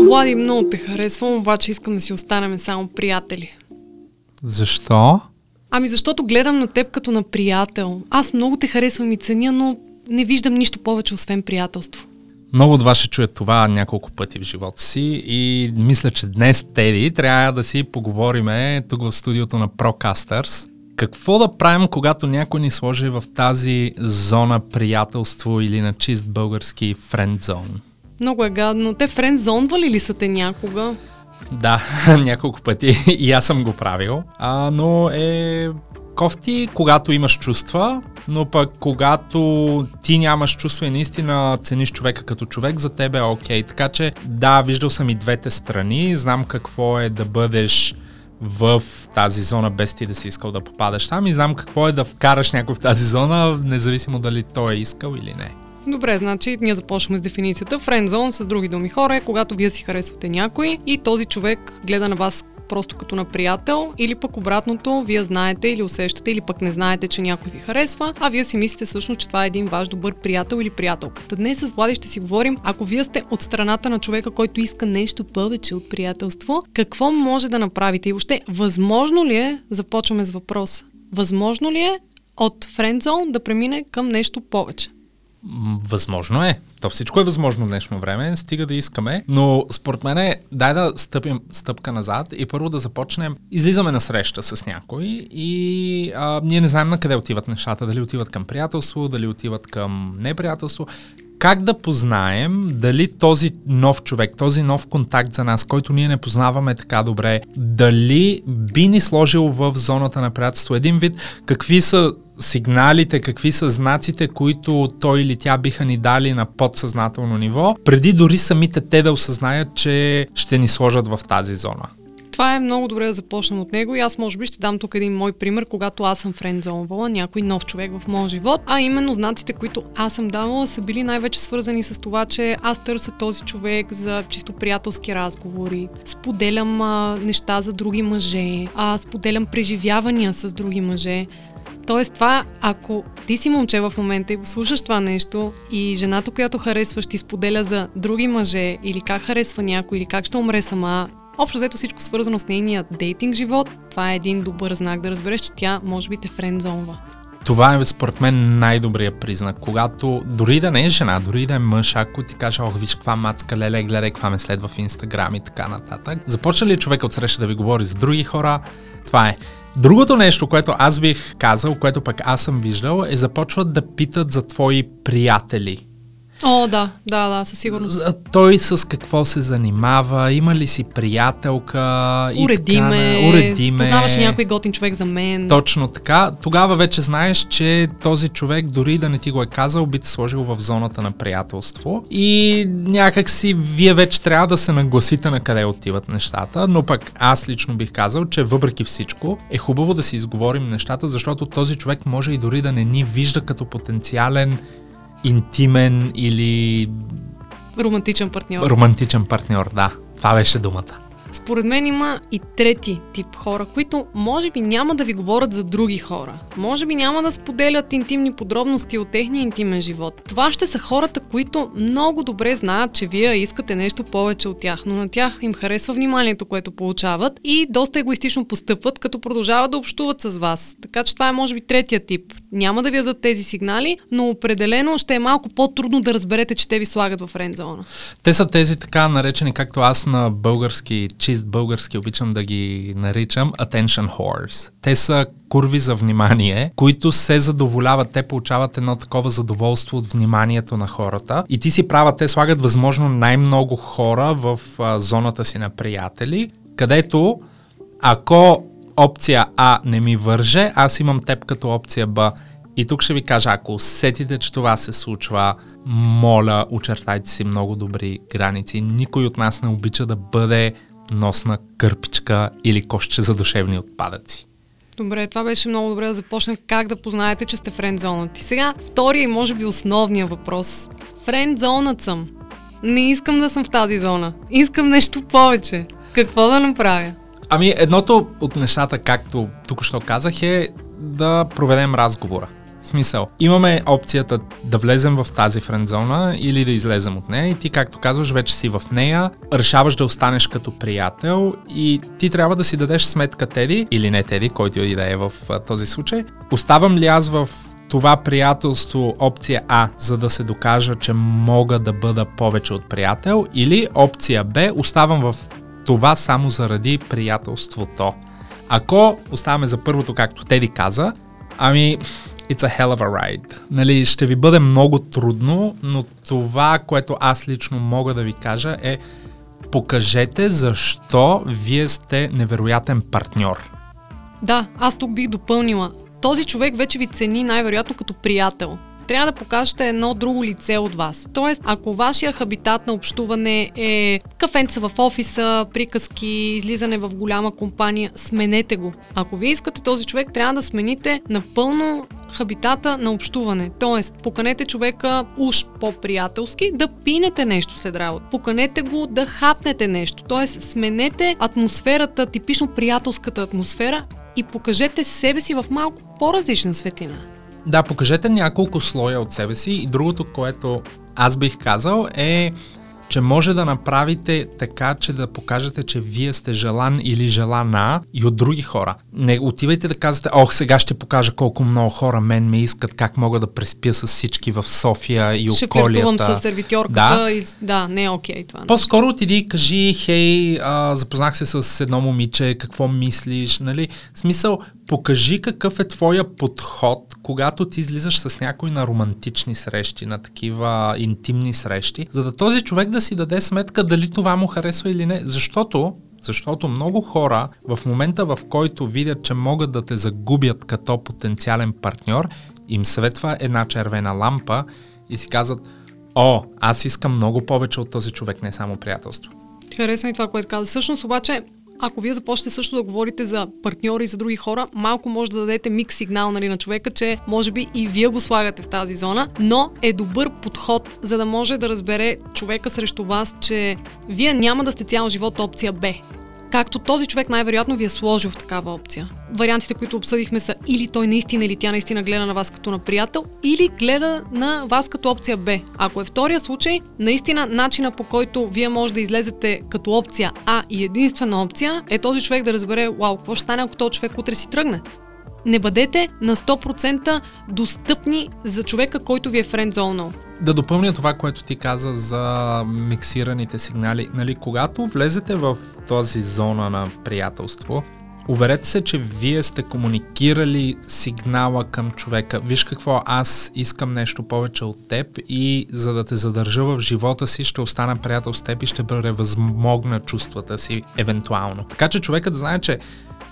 Влади, много те харесвам, обаче искам да си останем само приятели. Защо? Ами защото гледам на теб като на приятел. Аз много те харесвам и ценя, но не виждам нищо повече, освен приятелство. Много от вас ще чуят това няколко пъти в живота си и мисля, че днес, Теди, трябва да си поговориме тук в студиото на Procasters. Какво да правим, когато някой ни сложи в тази зона приятелство или на чист български френдзон? Много е гадно. Те френдзонвали ли са те някога? Да, няколко пъти и аз съм го правил, а, но е кофти, когато имаш чувства, но пък когато ти нямаш чувства и наистина цениш човека като човек, за теб е окей. Така че да, виждал съм и двете страни, знам какво е да бъдеш в тази зона, без ти да си искал да попадаш там и знам какво е да вкараш някой в тази зона, независимо дали той е искал или не. Добре, значи ние започваме с дефиницията. Френдзон, с други думи хора, е когато вие си харесвате някой и този човек гледа на вас просто като на приятел, или пък обратното, вие знаете или усещате, или пък не знаете, че някой ви харесва, а вие си мислите всъщност, че това е един ваш добър приятел или приятелка. Та днес с Влади ще си говорим, ако вие сте от страната на човека, който иска нещо повече от приятелство, какво може да направите и въобще възможно ли е, започваме с въпрос, възможно ли е от френдзон да премине към нещо повече? Възможно е. То всичко е възможно в днешно време, стига да искаме, но според мен е, дай да стъпим стъпка назад и първо да започнем. Излизаме на среща с някой и а, ние не знаем на къде отиват нещата, дали отиват към приятелство, дали отиват към неприятелство как да познаем дали този нов човек, този нов контакт за нас, който ние не познаваме така добре, дали би ни сложил в зоната на приятелство един вид, какви са сигналите, какви са знаците, които той или тя биха ни дали на подсъзнателно ниво, преди дори самите те да осъзнаят, че ще ни сложат в тази зона. Това е много добре да започнем от него и аз може би ще дам тук един мой пример, когато аз съм френдзонвала някой нов човек в моя живот, а именно знаците, които аз съм давала са били най-вече свързани с това, че аз търся този човек за чисто приятелски разговори, споделям а, неща за други мъже, а, споделям преживявания с други мъже. Тоест това, ако ти си момче в момента и слушаш това нещо и жената, която харесваш, ти споделя за други мъже или как харесва някой или как ще умре сама, общо взето всичко свързано с нейния дейтинг живот, това е един добър знак да разбереш, че тя може би те френдзонва. Това е според мен най-добрият признак, когато дори да не е жена, дори да е мъж, ако ти каже, ох, виж каква мацка, леле, гледай каква ме следва в Инстаграм и така нататък. Започна ли човек от среща да ви говори с други хора? Това е. Другото нещо, което аз бих казал, което пък аз съм виждал, е започват да питат за твои приятели. О, да, да, да, със сигурност. Той с какво се занимава, има ли си приятелка? Уреди ме, уреди ме. Познаваш някой готин човек за мен. Точно така. Тогава вече знаеш, че този човек, дори да не ти го е казал, би те сложил в зоната на приятелство. И някак си вие вече трябва да се нагласите на къде отиват нещата, но пък аз лично бих казал, че въпреки всичко е хубаво да си изговорим нещата, защото този човек може и дори да не ни вижда като потенциален интимен или... Романтичен партньор. Романтичен партньор, да. Това беше думата. Според мен има и трети тип хора, които може би няма да ви говорят за други хора. Може би няма да споделят интимни подробности от техния интимен живот. Това ще са хората, които много добре знаят, че вие искате нещо повече от тях, но на тях им харесва вниманието, което получават и доста егоистично постъпват, като продължават да общуват с вас. Така че това е може би третия тип. Няма да ви дадат тези сигнали, но определено ще е малко по-трудно да разберете, че те ви слагат в френдзона. Те са тези така наречени, както аз на български чист български обичам да ги наричам attention whores. Те са курви за внимание, които се задоволяват, те получават едно такова задоволство от вниманието на хората и ти си права, те слагат възможно най-много хора в а, зоната си на приятели, където ако опция А не ми върже, аз имам теб като опция Б. И тук ще ви кажа, ако усетите, че това се случва, моля, очертайте си много добри граници. Никой от нас не обича да бъде носна кърпичка или кошче за душевни отпадъци. Добре, това беше много добре да започнем как да познаете, че сте френдзонати. Сега, втория и може би основния въпрос. Френдзонът съм. Не искам да съм в тази зона. Искам нещо повече. Какво да направя? Ами, едното от нещата, както тук що казах, е да проведем разговора. Смисъл. Имаме опцията да влезем в тази френдзона или да излезем от нея и ти, както казваш, вече си в нея, решаваш да останеш като приятел и ти трябва да си дадеш сметка Теди, или не Теди, който и да е в този случай. Оставам ли аз в това приятелство опция А, за да се докажа, че мога да бъда повече от приятел, или опция Б, оставам в това само заради приятелството. Ако оставаме за първото, както Теди каза, ами it's a hell of a ride. Нали, ще ви бъде много трудно, но това, което аз лично мога да ви кажа е покажете защо вие сте невероятен партньор. Да, аз тук бих допълнила. Този човек вече ви цени най-вероятно като приятел трябва да покажете едно друго лице от вас. Тоест, ако вашия хабитат на общуване е кафенца в офиса, приказки, излизане в голяма компания, сменете го. Ако вие искате този човек, трябва да смените напълно хабитата на общуване. Тоест, поканете човека уж по-приятелски да пинете нещо след работа. Поканете го да хапнете нещо. Тоест, сменете атмосферата, типично приятелската атмосфера и покажете себе си в малко по-различна светлина. Да, покажете няколко слоя от себе си и другото, което аз бих казал е че може да направите така, че да покажете, че вие сте желан или желана и от други хора. Не отивайте да казвате, ох, сега ще покажа колко много хора мен ме искат, как мога да преспя с всички в София и ще околията. Ще с сервитьорката да. и да, не е окей okay, това. По-скоро отиди и кажи, хей, а, запознах се с едно момиче, какво мислиш, нали? Смисъл, покажи какъв е твоя подход, когато ти излизаш с някой на романтични срещи, на такива интимни срещи, за да този човек да си даде сметка дали това му харесва или не. Защото защото много хора в момента в който видят, че могат да те загубят като потенциален партньор, им светва една червена лампа и си казват, о, аз искам много повече от този човек, не само приятелство. Харесва ми това, което каза. Всъщност обаче ако вие започнете също да говорите за партньори и за други хора, малко може да дадете микс сигнал нали, на човека, че може би и вие го слагате в тази зона, но е добър подход, за да може да разбере човека срещу вас, че вие няма да сте цял живот опция Б както този човек най-вероятно ви е сложил в такава опция. Вариантите, които обсъдихме са или той наистина или тя наистина гледа на вас като на приятел, или гледа на вас като опция Б. Ако е втория случай, наистина начина по който вие може да излезете като опция А и единствена опция е този човек да разбере, вау, какво ще стане, ако този човек утре си тръгне не бъдете на 100% достъпни за човека, който ви е френдзонал. Да допълня това, което ти каза за миксираните сигнали. Нали, когато влезете в този зона на приятелство, Уверете се, че вие сте комуникирали сигнала към човека. Виж какво, аз искам нещо повече от теб и за да те задържа в живота си, ще остана приятел с теб и ще превъзмогна чувствата си евентуално. Така че човекът знае, че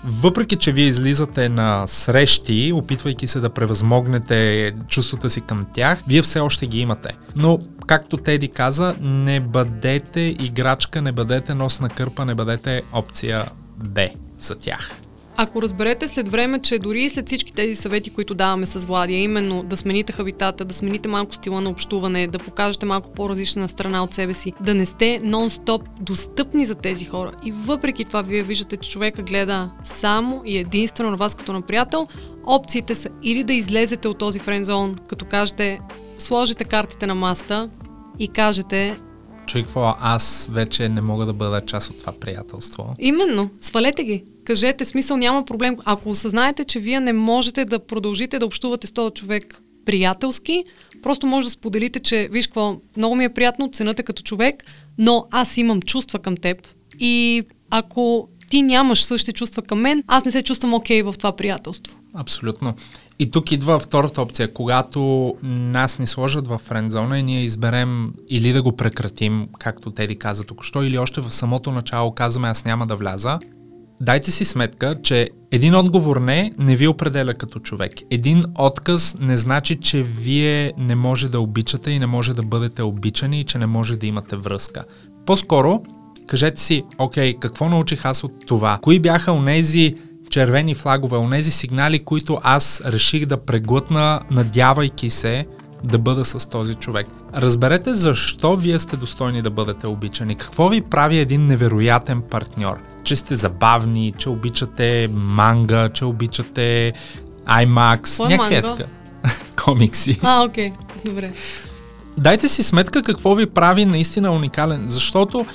въпреки, че вие излизате на срещи, опитвайки се да превъзмогнете чувствата си към тях, вие все още ги имате. Но, както Теди каза, не бъдете играчка, не бъдете носна кърпа, не бъдете опция Б за тях. Ако разберете след време, че дори и след всички тези съвети, които даваме с Владия, именно да смените хабитата, да смените малко стила на общуване, да покажете малко по-различна страна от себе си, да не сте нон-стоп достъпни за тези хора. И въпреки това вие виждате, че човека гледа само и единствено на вас като на приятел, опциите са или да излезете от този френдзон, като кажете, сложите картите на маста и кажете, Какво, аз вече не мога да бъда част от това приятелство. Именно, свалете ги. Кажете, смисъл няма проблем. Ако осъзнаете, че вие не можете да продължите да общувате с този човек приятелски, просто може да споделите, че виж какво, много ми е приятно, цената като човек, но аз имам чувства към теб и ако ти нямаш същите чувства към мен, аз не се чувствам окей okay в това приятелство. Абсолютно. И тук идва втората опция. Когато нас ни сложат в френдзона и ние изберем или да го прекратим, както Теди каза току-що, или още в самото начало казваме аз няма да вляза, дайте си сметка, че един отговор не, не ви определя като човек. Един отказ не значи, че вие не може да обичате и не може да бъдете обичани и че не може да имате връзка. По-скоро, кажете си, окей, какво научих аз от това? Кои бяха онези червени флагове, онези сигнали, които аз реших да преглътна, надявайки се да бъда с този човек. Разберете защо вие сте достойни да бъдете обичани. Какво ви прави един невероятен партньор? Че сте забавни, че обичате манга, че обичате IMAX, някакви така. комикси. А, окей. Добре. Дайте си сметка какво ви прави наистина уникален, защото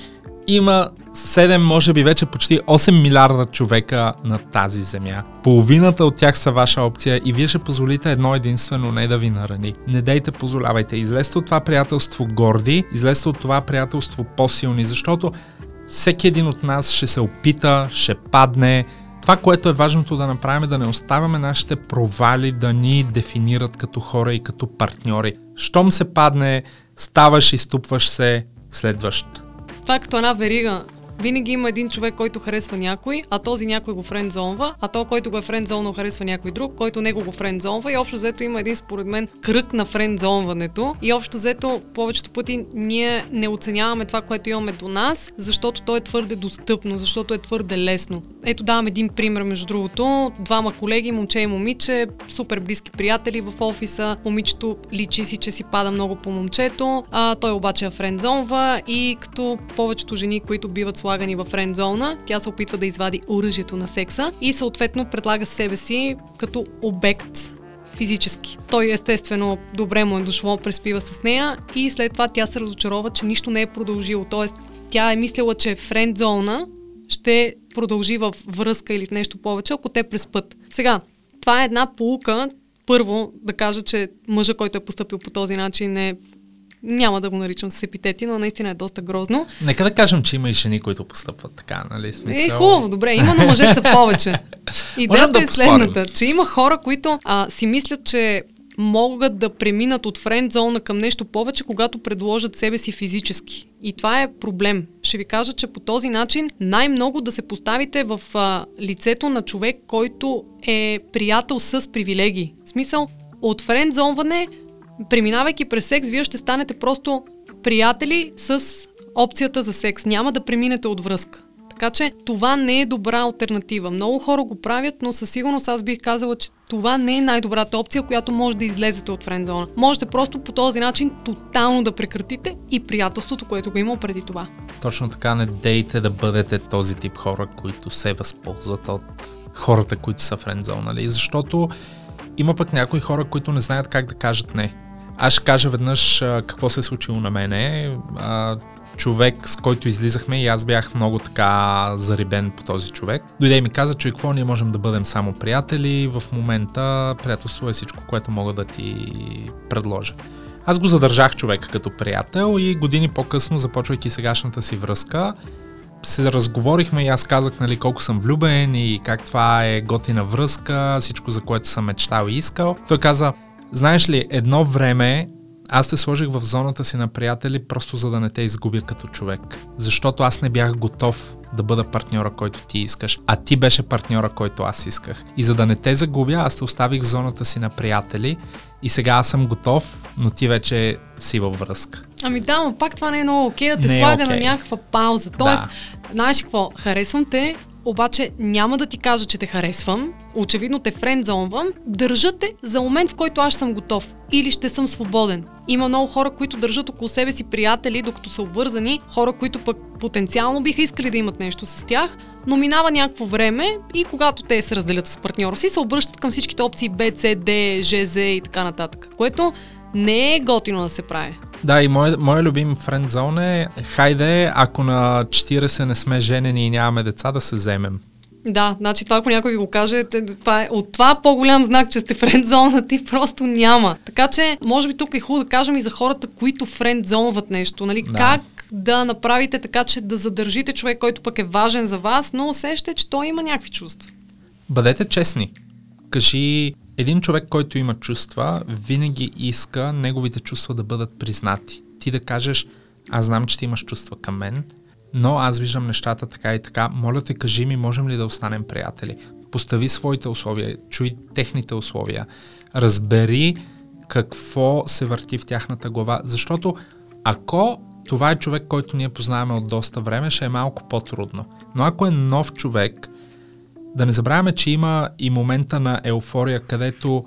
има 7, може би вече почти 8 милиарда човека на тази земя. Половината от тях са ваша опция и вие ще позволите едно единствено не да ви нарани. Не дейте, позволявайте. Излезте от това приятелство горди, излезте от това приятелство по-силни, защото всеки един от нас ще се опита, ще падне. Това, което е важното да направим е да не оставяме нашите провали да ни дефинират като хора и като партньори. Щом се падне, ставаш и ступваш се, следващ. Това е като една верига винаги има един човек, който харесва някой, а този някой го френдзонва, а то, който го е френдзонвал, харесва някой друг, който него го френдзонва и общо взето има един, според мен, кръг на френдзонването и общо взето повечето пъти ние не оценяваме това, което имаме до нас, защото то е твърде достъпно, защото е твърде лесно. Ето давам един пример, между другото. Двама колеги, момче и момиче, супер близки приятели в офиса. Момичето личи си, че си пада много по момчето, а той обаче е френдзонва и като повечето жени, които биват слагани в френдзона, тя се опитва да извади оръжието на секса и съответно предлага себе си като обект физически. Той естествено добре му е дошло, преспива с нея и след това тя се разочарова, че нищо не е продължило. Тоест, тя е мислила, че френдзона ще продължи в връзка или в нещо повече, ако те преспът. Сега, това е една полука, първо да кажа, че мъжа, който е поступил по този начин е няма да го наричам с епитети, но наистина е доста грозно. Нека да кажем, че има и жени, които постъпват така, нали? Смисъл... Е, хубаво, добре, има, но мъжете са повече. Идеята да е следната, че има хора, които а, си мислят, че могат да преминат от френд зона към нещо повече, когато предложат себе си физически. И това е проблем. Ще ви кажа, че по този начин най-много да се поставите в а, лицето на човек, който е приятел с привилегии. В смисъл, от френдзонване преминавайки през секс, вие ще станете просто приятели с опцията за секс. Няма да преминете от връзка. Така че това не е добра альтернатива. Много хора го правят, но със сигурност аз бих казала, че това не е най-добрата опция, която може да излезете от френдзона. Можете просто по този начин тотално да прекратите и приятелството, което го има преди това. Точно така, не дейте да бъдете този тип хора, които се възползват от хората, които са френдзона, нали? Защото има пък някои хора, които не знаят как да кажат не. Аз ще кажа веднъж какво се е случило на мене. Човек, с който излизахме и аз бях много така зарибен по този човек. Дойде и ми каза, че какво ние можем да бъдем само приятели. В момента приятелство е всичко, което мога да ти предложа. Аз го задържах човека като приятел и години по-късно, започвайки сегашната си връзка, се разговорихме и аз казах нали, колко съм влюбен и как това е готина връзка, всичко за което съм мечтал и искал. Той каза, знаеш ли, едно време аз те сложих в зоната си на приятели, просто за да не те изгубя като човек. Защото аз не бях готов да бъда партньора, който ти искаш, а ти беше партньора, който аз исках. И за да не те загубя, аз те оставих в зоната си на приятели и сега аз съм готов, но ти вече си във връзка. Ами да, но пак това не е много окей да те не е слага е okay. на някаква пауза. Тоест, да. знаеш какво, харесвам те, обаче няма да ти кажа, че те харесвам, очевидно те френдзонвам, държате за момент, в който аз съм готов или ще съм свободен. Има много хора, които държат около себе си приятели, докато са обвързани, хора, които пък потенциално биха искали да имат нещо с тях, но минава някакво време и когато те се разделят с партньора си, се обръщат към всичките опции B, C, D, G, Z и така нататък, което не е готино да се прави. Да, и мой, мой любим френдзон е, хайде, ако на 40 не сме женени и нямаме деца, да се вземем. Да, значи това ако някой ви го каже, това е, от това по-голям знак, че сте френдзона, ти просто няма. Така че, може би тук е хубаво да кажем и за хората, които френдзонват нещо. Нали? Да. Как да направите така, че да задържите човек, който пък е важен за вас, но усещате, че той има някакви чувства. Бъдете честни. Кажи, един човек, който има чувства, винаги иска неговите чувства да бъдат признати. Ти да кажеш, аз знам, че ти имаш чувства към мен, но аз виждам нещата така и така. Моля те, кажи ми, можем ли да останем приятели? Постави своите условия, чуй техните условия, разбери какво се върти в тяхната глава, защото ако това е човек, който ние познаваме от доста време, ще е малко по-трудно. Но ако е нов човек, да не забравяме, че има и момента на еуфория, където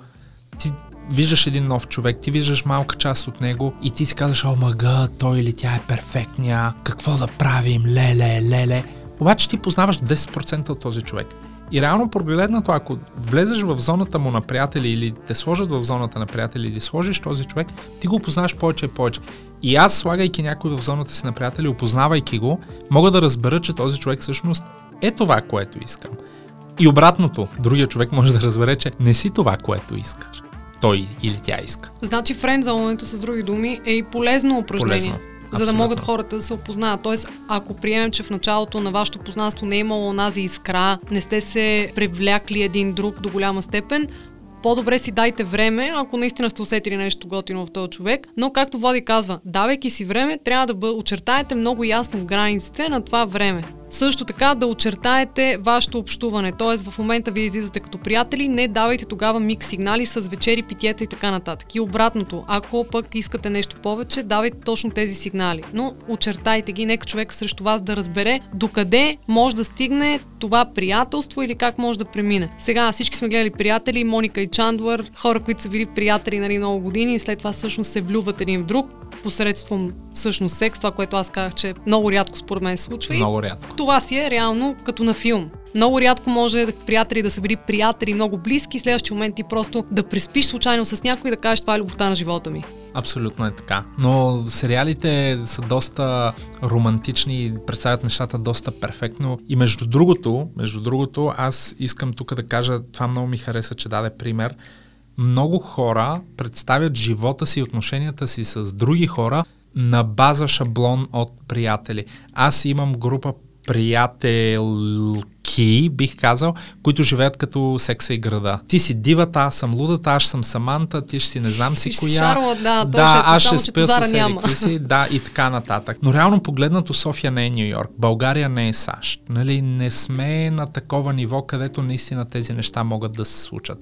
ти виждаш един нов човек, ти виждаш малка част от него и ти си казваш, о мага, той или тя е перфектния, какво да правим, леле, леле. Обаче ти познаваш 10% от този човек. И реално погледнато, ако влезеш в зоната му на приятели или те сложат в зоната на приятели или сложиш този човек, ти го познаваш повече и повече. И аз, слагайки някой в зоната си на приятели, опознавайки го, мога да разбера, че този човек всъщност е това, което искам. И обратното, другия човек може да разбере, че не си това, което искаш. Той или тя иска. Значи френдзонането с други думи е и полезно упражнение. Полезно. За да могат хората да се опознаят. Тоест, ако приемем, че в началото на вашето познанство не е имало онази искра, не сте се привлякли един друг до голяма степен, по-добре си дайте време, ако наистина сте усетили нещо готино в този човек. Но, както Влади казва, давайки си време, трябва да бъ... очертаете много ясно границите на това време. Също така да очертаете вашето общуване, т.е. в момента ви излизате като приятели, не давайте тогава миг сигнали с вечери, питиета и така нататък. И обратното, ако пък искате нещо повече, давайте точно тези сигнали. Но очертайте ги, нека човек срещу вас да разбере докъде може да стигне това приятелство или как може да премине. Сега всички сме гледали приятели, Моника и Чандлър, хора, които са били приятели нали, много години и след това всъщност се влюват един в друг посредством всъщност секс, това, което аз казах, че много рядко според мен се случва. Много рядко. Това си е реално като на филм. Много рядко може приятели да са били приятели много близки, следващия момент ти просто да преспиш случайно с някой и да кажеш това е любовта на живота ми. Абсолютно е така. Но сериалите са доста романтични и представят нещата доста перфектно. И между другото, между другото, аз искам тук да кажа, това много ми хареса, че даде пример много хора представят живота си отношенията си с други хора на база шаблон от приятели. Аз имам група приятелки, бих казал, които живеят като секса и града. Ти си дивата, аз съм лудата, аз съм Саманта, ти ще си не знам си коя. Шарла, да, да аз ще спя с си, да, и така нататък. Но реално погледнато София не е Нью Йорк, България не е САЩ. Нали? Не сме на такова ниво, където наистина тези неща могат да се случат.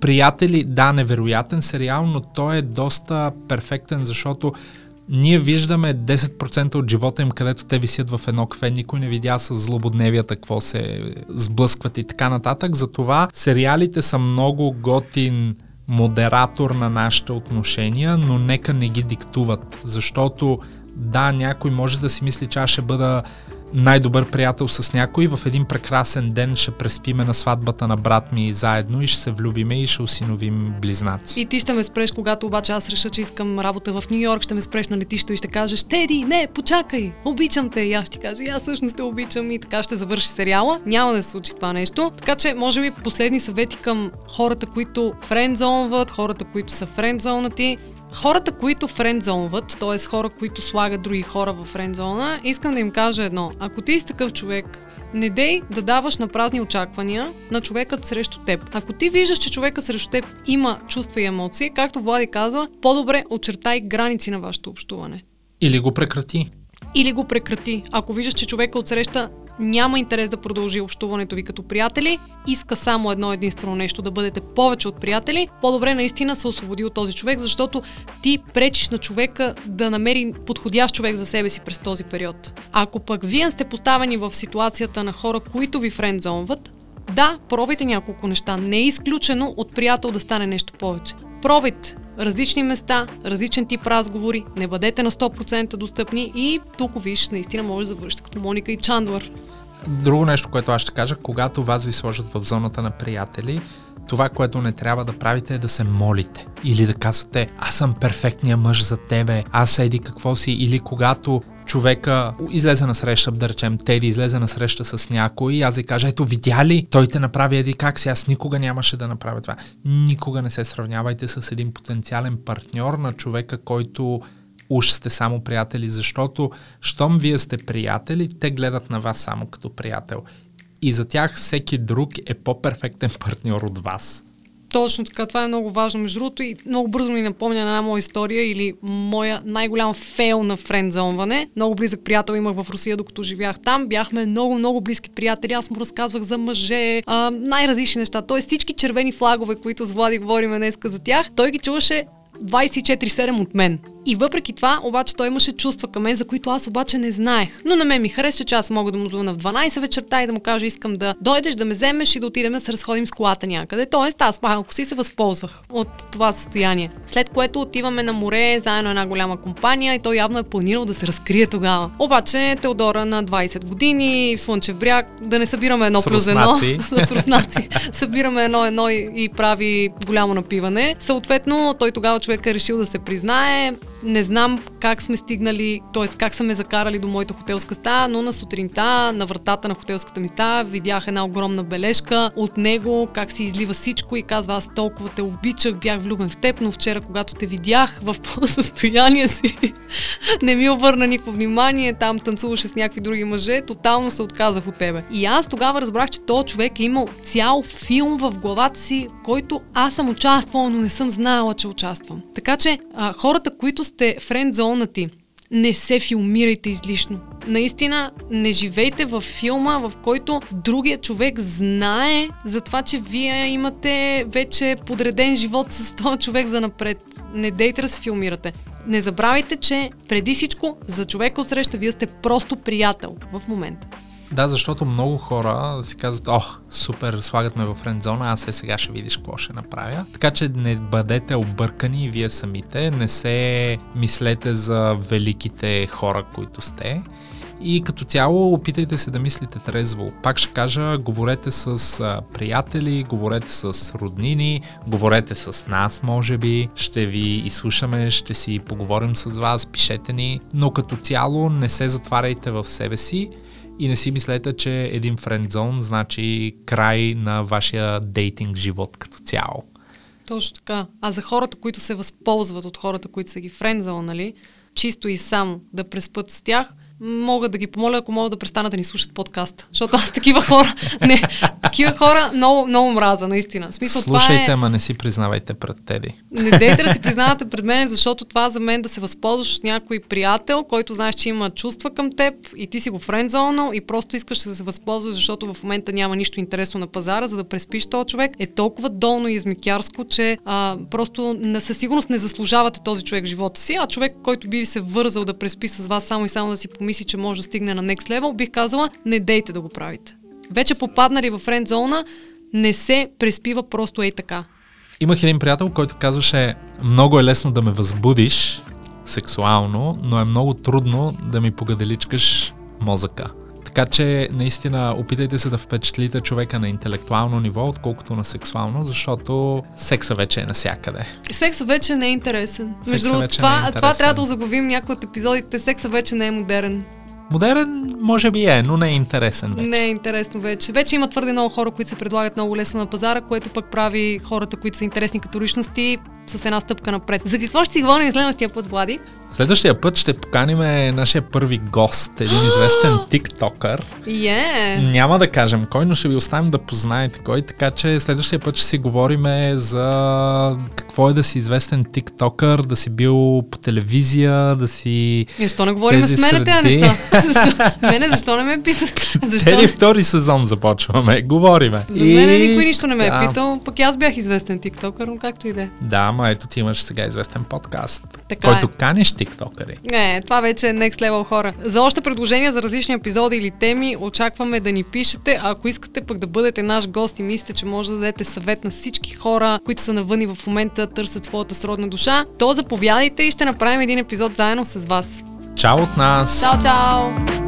Приятели, да, невероятен сериал, но той е доста перфектен, защото ние виждаме 10% от живота им, където те висят в едно кафе, никой не видя с злободневията какво се сблъскват и така нататък. Затова сериалите са много готин модератор на нашите отношения, но нека не ги диктуват, защото да, някой може да си мисли, че аз ще бъда най-добър приятел с някой, в един прекрасен ден ще преспиме на сватбата на брат ми заедно и ще се влюбиме и ще осиновим близнаци. И ти ще ме спреш, когато обаче аз реша, че искам работа в Нью Йорк, ще ме спреш на летището и ще кажеш, Теди, не, почакай, обичам те. И аз ще кажа, аз всъщност те обичам и така ще завърши сериала. Няма да се случи това нещо. Така че, може би, последни съвети към хората, които френдзонват, хората, които са френдзонати. Хората, които френдзонват, т.е. хора, които слагат други хора в френдзона, искам да им кажа едно. Ако ти си такъв човек, не дей да даваш на празни очаквания на човекът срещу теб. Ако ти виждаш, че човека срещу теб има чувства и емоции, както Влади казва, по-добре очертай граници на вашето общуване. Или го прекрати. Или го прекрати. Ако виждаш, че човека отсреща няма интерес да продължи общуването ви като приятели, иска само едно единствено нещо да бъдете повече от приятели, по-добре наистина се освободи от този човек, защото ти пречиш на човека да намери подходящ човек за себе си през този период. Ако пък вие сте поставени в ситуацията на хора, които ви френдзонват, да, пробайте няколко неща. Не е изключено от приятел да стане нещо повече. Пробайте различни места, различен тип разговори, не бъдете на 100% достъпни и тук виж, наистина може да завършите като Моника и Чандлър. Друго нещо, което аз ще кажа, когато вас ви сложат в зоната на приятели, това, което не трябва да правите е да се молите. Или да казвате, аз съм перфектния мъж за тебе, аз еди какво си. Или когато човека излезе на среща, да речем, Теди излезе на среща с някой и аз да кажа, ето видя ли, той те направи еди как си, аз никога нямаше да направя това. Никога не се сравнявайте с един потенциален партньор на човека, който уж сте само приятели, защото щом вие сте приятели, те гледат на вас само като приятел. И за тях всеки друг е по-перфектен партньор от вас. Точно така, това е много важно. Между другото и много бързо ми напомня на една моя история или моя най-голям фейл на френдзонване. Много близък приятел имах в Русия, докато живях там. Бяхме много, много близки приятели. Аз му разказвах за мъже, а, най-различни неща. Тоест всички червени флагове, които с Влади говорим днес за тях, той ги чуваше 24-7 от мен. И въпреки това, обаче той имаше чувства към мен, за които аз обаче не знаех. Но на мен ми хареса, че аз мога да му звъна в 12 вечерта и да му кажа, искам да дойдеш да ме вземеш и да отидем да се разходим с колата някъде. Тоест, аз малко си се възползвах от това състояние. След което отиваме на море, заедно една голяма компания и той явно е планирал да се разкрие тогава. Обаче Теодора на 20 години в Слънчев бряг, да не събираме едно плюс едно. с руснаци. Събираме едно едно и, и прави голямо напиване. Съответно, той тогава човек е решил да се признае. Не знам как сме стигнали, т.е. как са ме закарали до моята хотелска стая, но на сутринта, на вратата на хотелската ми стая, видях една огромна бележка от него, как се излива всичко и казва, аз толкова те обичах, бях влюбен в теб, но вчера, когато те видях в състояние си, не ми обърна никакво внимание, там танцуваше с някакви други мъже, тотално се отказах от тебе. И аз тогава разбрах, че този човек е имал цял филм в главата си, който аз съм участвала, но не съм знаела, че участвам. Така че а, хората, които сте френдзонати, не се филмирайте излишно. Наистина, не живейте в филма, в който другия човек знае за това, че вие имате вече подреден живот с този човек за напред. Не дейте да се филмирате. Не забравяйте, че преди всичко за човека среща вие сте просто приятел в момента. Да, защото много хора си казват, о, супер, слагат ме в френдзона, аз е сега ще видиш какво ще направя. Така че не бъдете объркани вие самите, не се мислете за великите хора, които сте. И като цяло опитайте се да мислите трезво. Пак ще кажа, говорете с приятели, говорете с роднини, говорете с нас, може би. Ще ви изслушаме, ще си поговорим с вас, пишете ни. Но като цяло не се затваряйте в себе си и не си мислете, че един френдзон значи край на вашия дейтинг живот като цяло. Точно така. А за хората, които се възползват от хората, които са ги френдзал, нали, чисто и само да преспът с тях, мога да ги помоля, ако могат да престанат да ни слушат подкаста. Защото аз такива хора, не, такива хора много, много мраза, наистина. Смисъл, Слушайте, това е... ма не си признавайте пред Теди. Не дейте да си признавате пред мен, защото това за мен да се възползваш от някой приятел, който знаеш, че има чувства към теб и ти си го френдзонал и просто искаш да се възползваш, защото в момента няма нищо интересно на пазара, за да преспиш този човек, е толкова долно и измекярско, че а, просто не, със сигурност не заслужавате този човек в живота си, а човек, който би се вързал да преспи с вас само и само да си помисли, че може да стигне на next level, бих казала, не дейте да го правите. Вече попаднали в френд зона, не се преспива просто ей така. Имах един приятел, който казваше, много е лесно да ме възбудиш сексуално, но е много трудно да ми погаделичкаш мозъка. Така че наистина опитайте се да впечатлите човека на интелектуално ниво, отколкото на сексуално, защото секса вече е насякъде. Секса вече не е интересен. Секса Между другото, това, е това трябва да заглавим някои от епизодите. Секса вече не е модерен. Модерен може би е, но не е интересен вече. Не е интересно вече. Вече има твърде много хора, които се предлагат много лесно на пазара, което пък прави хората, които са интересни като личности, с една стъпка напред. За какво ще си говорим следващия път, Влади? Следващия път ще поканим нашия първи гост, един известен тиктокър. Е, Няма да кажем кой, но ще ви оставим да познаете кой, така че следващия път ще си говорим за какво е да си известен тиктокър, да си бил по телевизия, да си... И защо не говорим Тези с мене тези среди. неща? Мене защо не ме питат? Защо? Тези втори сезон започваме, говориме. За мен никой нищо не ме е да, питал, пък и аз бях известен тиктокър, но както и да е. Да, ама ето ти имаш сега известен подкаст, Така който е. каниш тиктокъри. Не, това вече е next level хора. За още предложения за различни епизоди или теми, очакваме да ни пишете. А ако искате пък да бъдете наш гост и мислите, че може да дадете съвет на всички хора, които са навън и в момента търсят своята сродна душа, то заповядайте и ще направим един епизод заедно с вас. Чао от нас! Чао, чао!